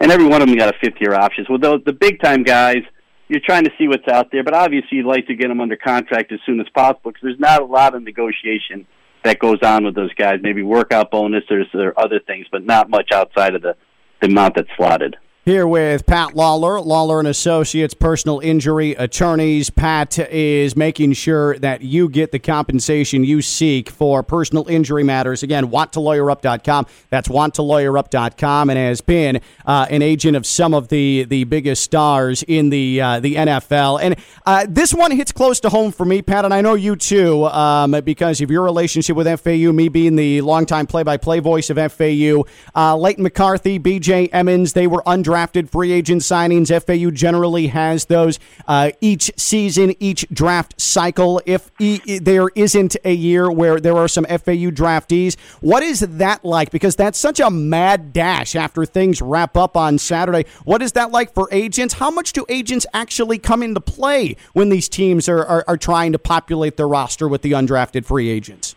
And every one of them got a fifth year option. So those, the big time guys, you're trying to see what's out there, but obviously you'd like to get them under contract as soon as possible because there's not a lot of negotiation that goes on with those guys. Maybe workout bonus or, or other things, but not much outside of the, the amount that's slotted. Here with Pat Lawlor, Lawlor and Associates, personal injury attorneys. Pat is making sure that you get the compensation you seek for personal injury matters. Again, wanttolawyerup.com. That's wanttolawyerup.com, and has been uh, an agent of some of the the biggest stars in the uh, the NFL. And uh, this one hits close to home for me, Pat, and I know you too, um, because of your relationship with FAU. Me being the longtime play-by-play voice of FAU, uh, Leighton McCarthy, B.J. Emmons, they were undrafted undrafted free agent signings. FAU generally has those uh, each season, each draft cycle. If e- there isn't a year where there are some FAU draftees, what is that like? Because that's such a mad dash after things wrap up on Saturday. What is that like for agents? How much do agents actually come into play when these teams are, are, are trying to populate their roster with the undrafted free agents?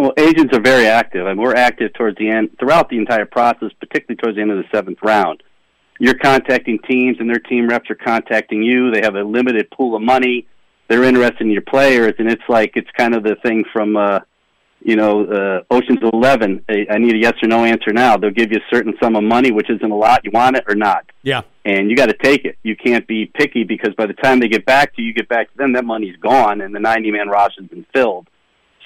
Well, agents are very active, and we're active towards the end, throughout the entire process, particularly towards the end of the seventh round. You're contacting teams, and their team reps are contacting you. They have a limited pool of money. They're interested in your players, and it's like it's kind of the thing from, uh, you know, uh, Ocean's Eleven. I need a yes or no answer now. They'll give you a certain sum of money, which isn't a lot. You want it or not? Yeah. And you got to take it. You can't be picky because by the time they get back to you, you get back to them, that money's gone, and the 90 man roster's been filled.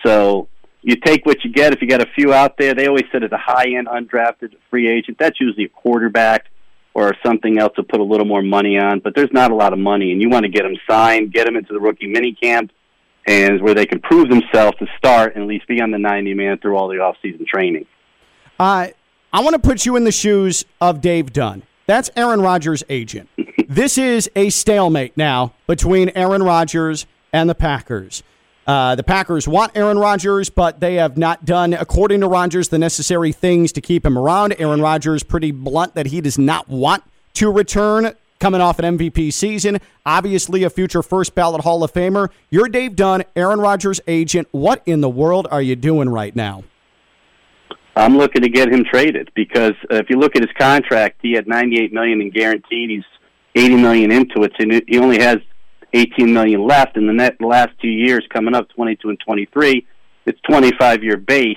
So you take what you get. If you got a few out there, they always said it's a high end undrafted free agent. That's usually a quarterback or something else to put a little more money on. But there's not a lot of money, and you want to get them signed, get them into the rookie mini camp, and where they can prove themselves to start and at least be on the 90 man through all the offseason training. Uh, I want to put you in the shoes of Dave Dunn. That's Aaron Rodgers' agent. this is a stalemate now between Aaron Rodgers and the Packers. Uh, the Packers want Aaron Rodgers, but they have not done, according to Rodgers, the necessary things to keep him around. Aaron Rodgers pretty blunt that he does not want to return coming off an MVP season. Obviously, a future first ballot Hall of Famer. You're Dave Dunn, Aaron Rodgers' agent. What in the world are you doing right now? I'm looking to get him traded because uh, if you look at his contract, he had 98 million in guaranteed. He's 80 million into it, so he only has 18 million left in the net the last two years coming up 22 and 23 it's 25 year base.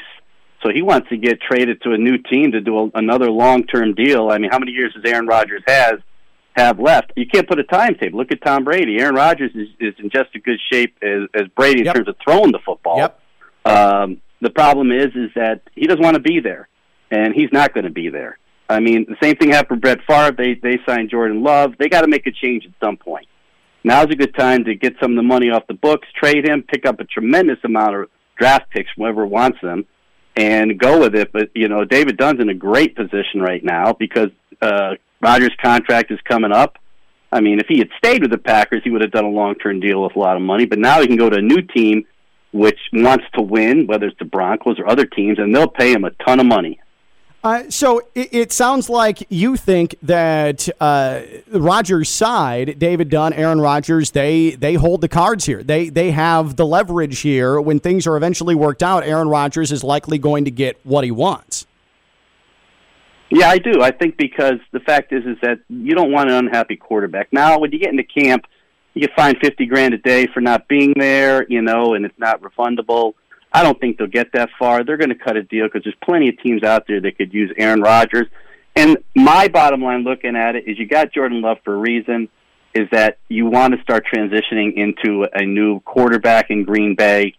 So he wants to get traded to a new team to do a, another long term deal. I mean how many years does aaron rodgers has have left? You can't put a timetable. Look at tom brady. Aaron rodgers is, is in just as good shape as, as brady in Yep. terms of throwing the football. Yep. um, the problem is is that he doesn't want to be there and he's not going to be there. I mean the same thing happened with brett Favre. they they signed jordan love. They got to make a change at some point Now's a good time to get some of the money off the books, trade him, pick up a tremendous amount of draft picks whoever wants them, and go with it. But you know, David Dunn's in a great position right now because uh, Rodgers' contract is coming up. I mean, if he had stayed with the Packers, he would have done a long-term deal with a lot of money. But now he can go to a new team which wants to win, whether it's the Broncos or other teams, and they'll pay him a ton of money. Uh, so it, it sounds like you think that uh, Rodgers' side, David Dunn, Aaron Rodgers, they they hold the cards here. They they have the leverage here. When things are eventually worked out, Aaron Rodgers is likely going to get what he wants. Yeah, I do. I think because the fact is, is that you don't want an unhappy quarterback. Now, when you get into camp, you get fined fifty grand a day for not being there, you know, and it's not refundable. I don't think they'll get that far. They're going to cut a deal because there's plenty of teams out there that could use Aaron Rodgers. And my bottom line looking at it is you got Jordan Love for a reason, is that you want to start transitioning into a new quarterback in Green Bay.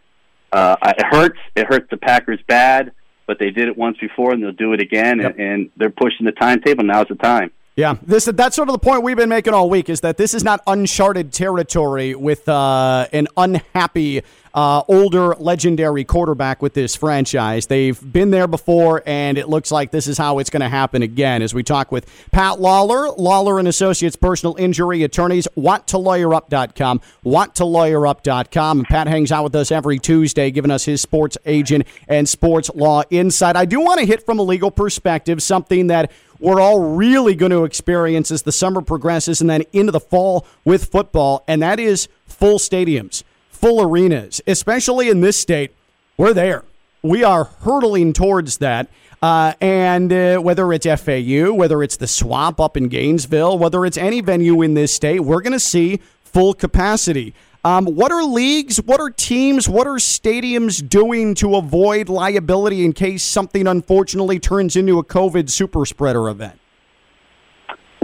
Uh, it hurts. It hurts the Packers bad, but they did it once before and they'll do it again. Yep. And, and they're pushing the timetable. Now's the time. Yeah, this that's sort of the point we've been making all week is that this is not uncharted territory with uh, an unhappy uh, older legendary quarterback with this franchise. They've been there before, and it looks like this is how it's going to happen again. As we talk with Pat Lawlor, Lawlor and Associates Personal Injury Attorneys, wanttolawyerup.com, wanttolawyerup.com. And Pat hangs out with us every Tuesday, giving us his sports agent and sports law insight. I do want to hit from a legal perspective something that we're all really going to experience as the summer progresses and then into the fall with football, and that is full stadiums, full arenas, especially in this state. We're there. We are hurtling towards that. Uh, and uh, whether it's FAU, whether it's the swamp up in Gainesville, whether it's any venue in this state, we're going to see full capacity. Um, what are leagues, what are teams, what are stadiums doing to avoid liability in case something unfortunately turns into a COVID super spreader event?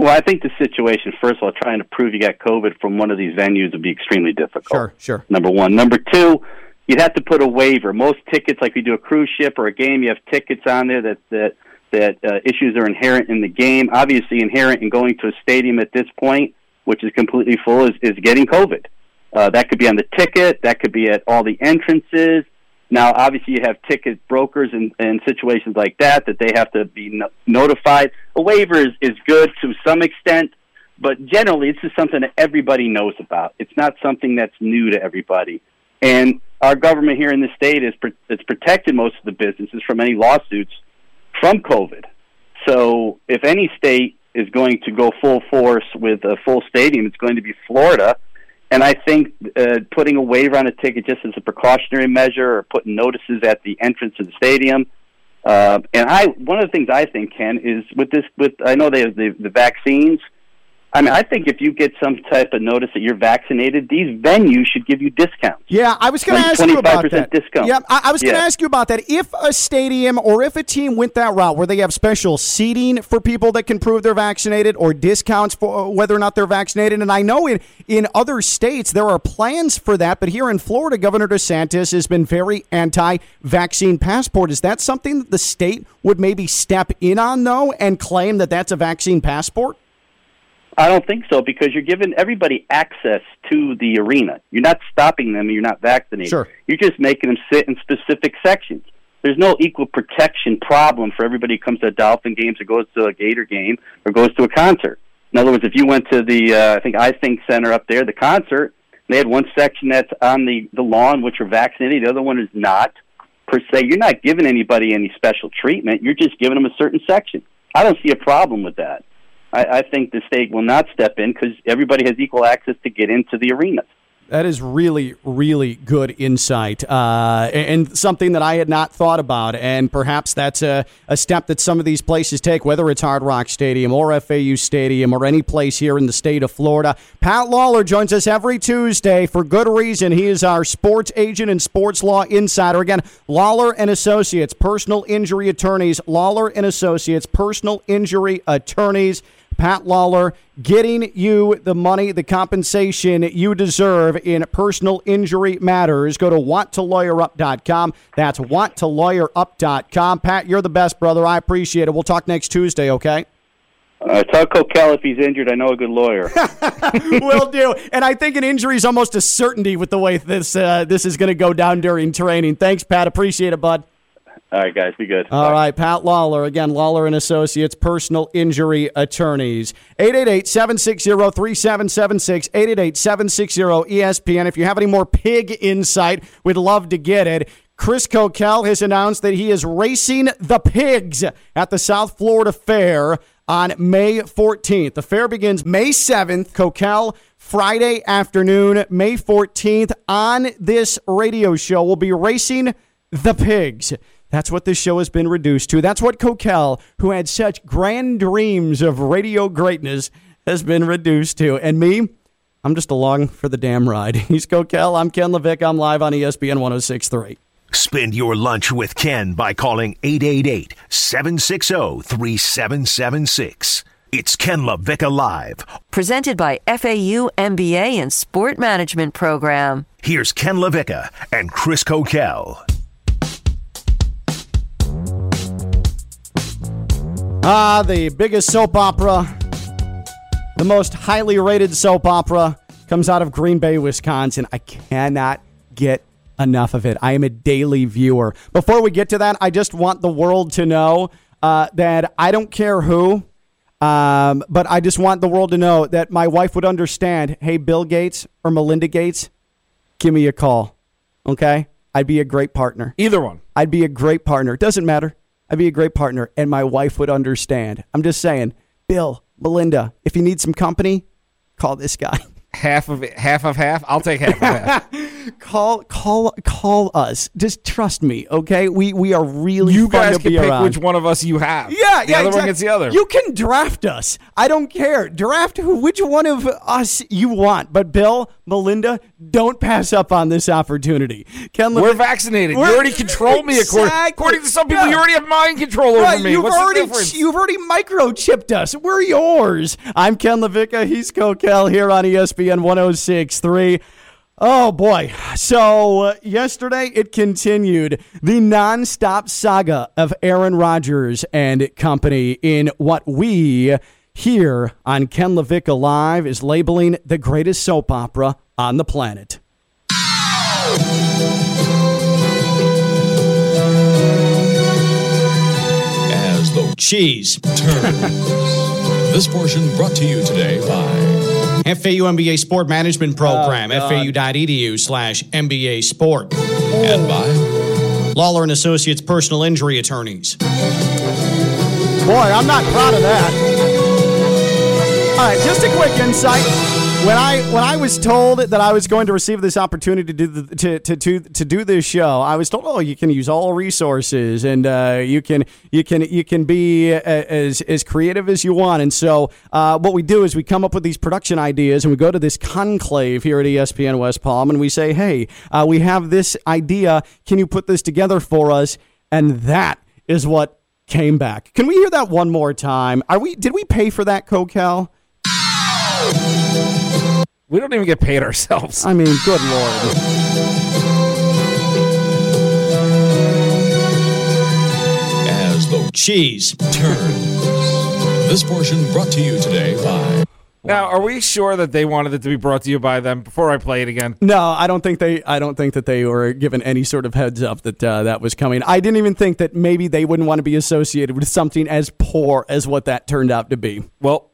Well, I think the situation, first of all, trying to prove you got COVID from one of these venues would be extremely difficult. Sure, sure. Number one. Number two, you'd have to put a waiver. Most tickets, like we do a cruise ship or a game, you have tickets on there that that that uh, issues are inherent in the game. Obviously, inherent in going to a stadium at this point, which is completely full, is, is getting COVID. Uh, that could be on the ticket. That could be at all the entrances. Now, obviously, you have ticket brokers and, in situations like that that they have to be no- notified. A waiver is, is good to some extent, but generally, this is something that everybody knows about. It's not something that's new to everybody. And our government here in the state is pr- it's protected most of the businesses from any lawsuits from COVID. So, if any state is going to go full force with a full stadium, it's going to be Florida and I think uh, putting a waiver on a ticket just as a precautionary measure, or putting notices at the entrance of the stadium. Uh, and I, one of the things I think, Ken, is with this, with I know they have the, the vaccines. I mean, I think if you get some type of notice that you're vaccinated, these venues should give you discounts. Yeah, I was going to ask you about that. discount. Yeah, I, I was going to ask you about that. If a stadium or if a team went that route where they have special seating for people that can prove they're vaccinated or discounts for uh, whether or not they're vaccinated, and I know in in other states there are plans for that, but here in Florida, Governor DeSantis has been very anti-vaccine passport. Is that something that the state would maybe step in on though and claim that that's a vaccine passport? I don't think so because you're giving everybody access to the arena. You're not stopping them. You're not vaccinated. Sure. You're just making them sit in specific sections. There's no equal protection problem for everybody who comes to a Dolphin games or goes to a Gator game or goes to a concert. In other words, if you went to the, uh, I think I Think Center up there, the concert, they had one section that's on the the lawn which are vaccinated. The other one is not per se. You're not giving anybody any special treatment. You're just giving them a certain section. I don't see a problem with that. I, I think the state will not step in because everybody has equal access to get into the arenas. That is really, really good insight, uh, and something that I had not thought about. And perhaps that's a, a step that some of these places take, whether it's Hard Rock Stadium or FAU Stadium or any place here in the state of Florida. Pat Lawlor joins us every Tuesday for good reason. He is our sports agent and sports law insider. Again, Lawlor and Associates, personal injury attorneys. Lawlor and Associates, personal injury attorneys. Pat Lawlor getting you the money, the compensation you deserve in personal injury matters. Go to wanttolawyerup.com. That's wanttolawyerup.com. Pat, you're the best, brother. I appreciate it. We'll talk next Tuesday, okay? Uh, tell Kokell if he's injured. I know a good lawyer. Will do. And I think an injury is almost a certainty with the way this uh, this is going to go down during training. Thanks, Pat. Appreciate it, bud. All right, guys, be good. All right, Pat Lawlor. Again, Lawlor and Associates, personal injury attorneys. 888-760-3776, 888-760-ESPN. If you have any more pig insight, we'd love to get it. Chris Kokell has announced that he is racing the pigs at the South Florida Fair on May 14th. The fair begins May 7th. Kokell, Friday afternoon, May 14th. On this radio show, we'll be racing the pigs. That's what this show has been reduced to. That's what Kokell, who had such grand dreams of radio greatness, has been reduced to. And me, I'm just along for the damn ride. He's Kokell. I'm Ken Levick. I'm live on ESPN 1063. Spend your lunch with Ken by calling 888 760 3776. It's Ken LaVicka Live. Presented by FAU MBA and Sport Management Program. Here's Ken LaVicka and Chris Kokell. Ah, the biggest soap opera the most highly rated soap opera, comes out of Green Bay, Wisconsin. I cannot get enough of it. I am a daily viewer. Before we get to that, I just want the world to know uh, that I don't care who, um, but I just want the world to know that my wife would understand. Hey, Bill Gates or Melinda Gates, give me a call. Okay, I'd be a great partner. Either one. I'd be a great partner. Doesn't matter. I'd be a great partner, and my wife would understand. I'm just saying, Bill, Melinda, if you need some company, call this guy. Half of it, half of half. I'll take half of half. call, call, call us. Just trust me, okay? We we are really you guys to can pick around. which one of us you have. Yeah, the yeah. other exact- one gets the other. You can draft us. I don't care. Draft who, which one of us you want. But Bill, Melinda, don't pass up on this opportunity. Ken, We're vaccinated. We're- you already control me according, Exactly. according to some people. Yeah. You already have mind control over Right, me. you've What's already the difference? you've already microchipped us. We're yours. I'm Ken LaVicka. He's Kokell here on E ESPN 106.3. Oh boy. So uh, yesterday it continued the nonstop saga of Aaron Rodgers and company in what we here on Ken LaVicka Live is labeling the greatest soap opera on the planet. as the cheese turns. this portion brought to you today by FAU MBA Sport Management oh, Program, Oh, fau.edu slash MBA Sport. and by Lawlor and Associates Personal Injury Attorneys. Boy, I'm not proud of that. All right, just a quick insight. When I when I was told that I was going to receive this opportunity to do the, to, to to to do this show, I was told, "Oh, you can use all resources, and uh, you can you can you can be a, as as creative as you want." And so, uh, what we do is we come up with these production ideas, and we go to this conclave here at ESPN West Palm, and we say, "Hey, uh, we have this idea. Can you put this together for us?" And that is what came back. Can we hear that one more time? Are we? Did we pay for that, Kokell? We don't even get paid ourselves. I mean, good lord. as the cheese turns. This portion brought to you today by Now, are we sure that they wanted it to be brought to you by them? Before I play it again, No, I don't think they. I don't think that they were given any sort of heads up that uh, that was coming. I didn't even think that maybe they wouldn't want to be associated with something as poor as what that turned out to be. well,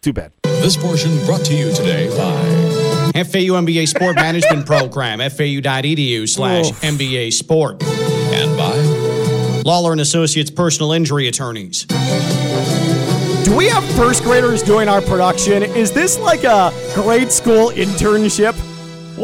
too bad. This portion brought to you today by FAU MBA Sport Management Program, FAU.edu slash MBA Sport. and by Lawlor and Associates Personal Injury Attorneys. Do we have first graders doing our production? Is this like a grade school internship?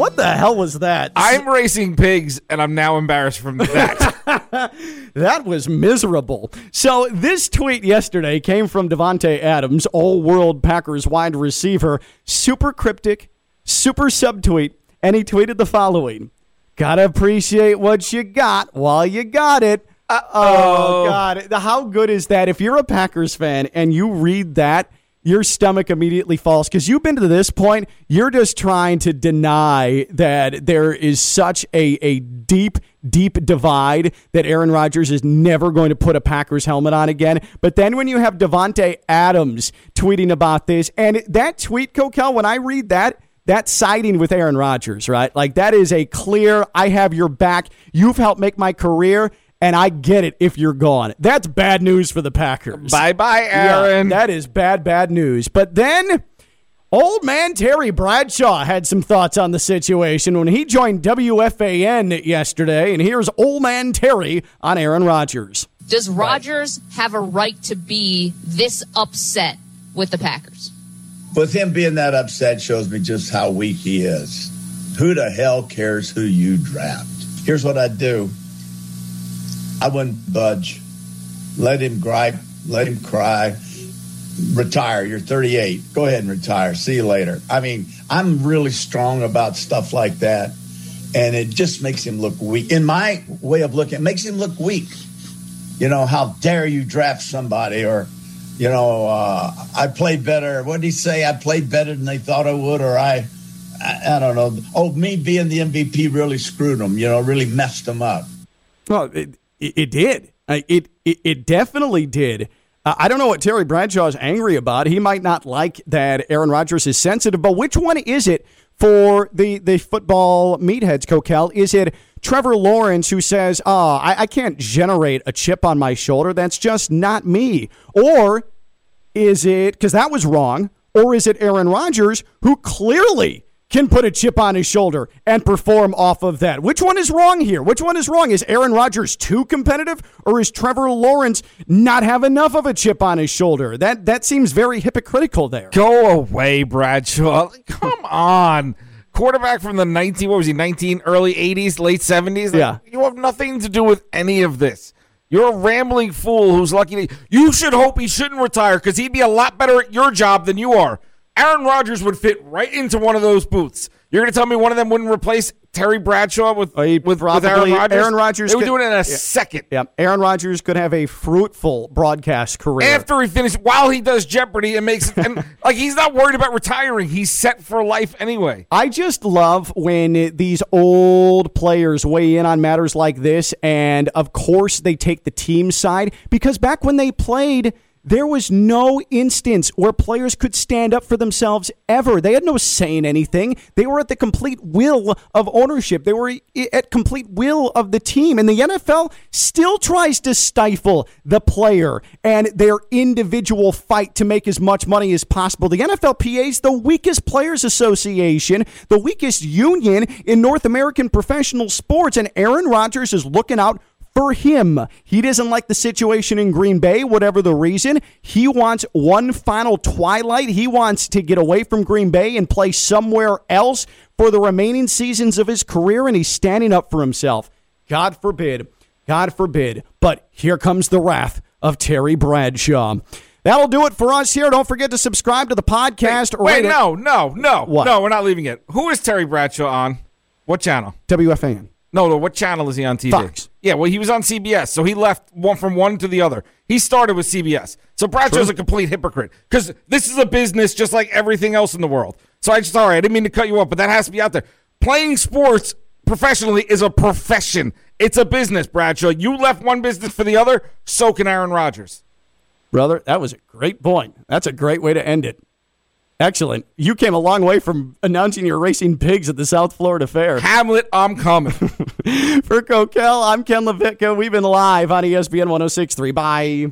What the hell was that? I'm racing pigs, and I'm now embarrassed from that. That was miserable. So this tweet yesterday came from Davante Adams, all-world Packers wide receiver, super cryptic, super subtweet, and he tweeted the following: "Gotta appreciate what you got while you got it." Oh God, how good is that? If you're a Packers fan and you read that. Your stomach immediately falls because you've been to this point. You're just trying to deny that there is such a, a deep, deep divide that Aaron Rodgers is never going to put a Packers helmet on again. But then when you have Davante Adams tweeting about this, and that tweet, Kokell, when I read that, that's siding with Aaron Rodgers, right? Like that is a clear, I have your back. You've helped make my career, and I get it if you're gone. That's bad news for the Packers. bye, bye, Yeah, Aaron. that is bad, bad news. But then. Old man Terry Bradshaw had some thoughts on the situation when he joined WFAN yesterday, and here's old man Terry on Aaron Rodgers. Does Rodgers have a right to be this upset with the Packers? With him being that upset shows me just how weak he is. Who the hell cares who you draft? Here's what I'd do. I wouldn't budge. Let him gripe, let him cry. Retire. You're 38. Go ahead and retire. See you later. I mean, I'm really strong about stuff like that. And it just makes him look weak. In my way of looking, it makes him look weak. You know, how dare you draft somebody or you know, uh, I played better. What did he say? I played better than they thought I would, or I, I, don't know. Oh, me being the MVP really screwed them. You know, really messed them up. Well, it, it, it did. Uh, It, it it definitely did. Uh, I don't know what Terry Bradshaw is angry about. He might not like that Aaron Rodgers is sensitive, but which one is it for the, the football meatheads, Kokell? Is it Trevor Lawrence who says, oh, I, I can't generate a chip on my shoulder? That's just not me. Or is it, because that was wrong, or is it Aaron Rodgers who clearly can put a chip on his shoulder and perform off of that. Which one is wrong here? Which one is wrong? Is Aaron Rodgers too competitive or is Trevor Lawrence not have enough of a chip on his shoulder? That that seems very hypocritical there. Go away, Bradshaw. Come on. Quarterback from the 19 what was he 19 early 80s, late 70s? Like, Yeah. You have nothing to do with any of this. You're a rambling fool who's lucky to You should hope he shouldn't retire cuz he'd be a lot better at your job than you are. Aaron Rodgers would fit right into one of those booths. You're going to tell me one of them wouldn't replace Terry Bradshaw with oh, with, with Aaron Probably Rodgers? Aaron Rodgers They would could- do it in a yeah. second. Yeah, Aaron Rodgers could have a fruitful broadcast career. After he finishes, while he does Jeopardy and makes and like he's not worried about retiring. He's set for life anyway. I just love when these old players weigh in on matters like this, and of course they take the team side because back when they played, there was no instance where players could stand up for themselves ever. They had no say in anything. They were at the complete will of ownership. They were at complete will of the team. And the NFL still tries to stifle the player and their individual fight to make as much money as possible. The NFLPA is the weakest players association, the weakest union in North American professional sports. And Aaron Rodgers is looking out for him. He doesn't like the situation in Green Bay, whatever the reason. He wants one final twilight. He wants to get away from Green Bay and play somewhere else for the remaining seasons of his career, and he's standing up for himself. God forbid. God forbid. But here comes the wrath of Terry Bradshaw. That'll do it for us here. Don't forget to subscribe to the podcast. Wait, rate it- no, no, no, What? no. We're not leaving it. Who is Terry Bradshaw on? What channel? WFAN. No, no. What channel is he on TV? Fox. Yeah, well, he was on CBS, so he left one from one to the other. He started with CBS, so Bradshaw's True. a complete hypocrite because this is a business just like everything else in the world. So I just sorry, I didn't mean to cut you off, but that has to be out there. Playing sports professionally is a profession. It's a business, Bradshaw. You left one business for the other. So can Aaron Rodgers. Brother, that was a great point. That's a great way to end it. Excellent. You came a long way from announcing you're racing pigs at the South Florida Fair. Hamlet, I'm coming. For Kokell, I'm Ken LaVicka. We've been live on ESPN 1063. Bye.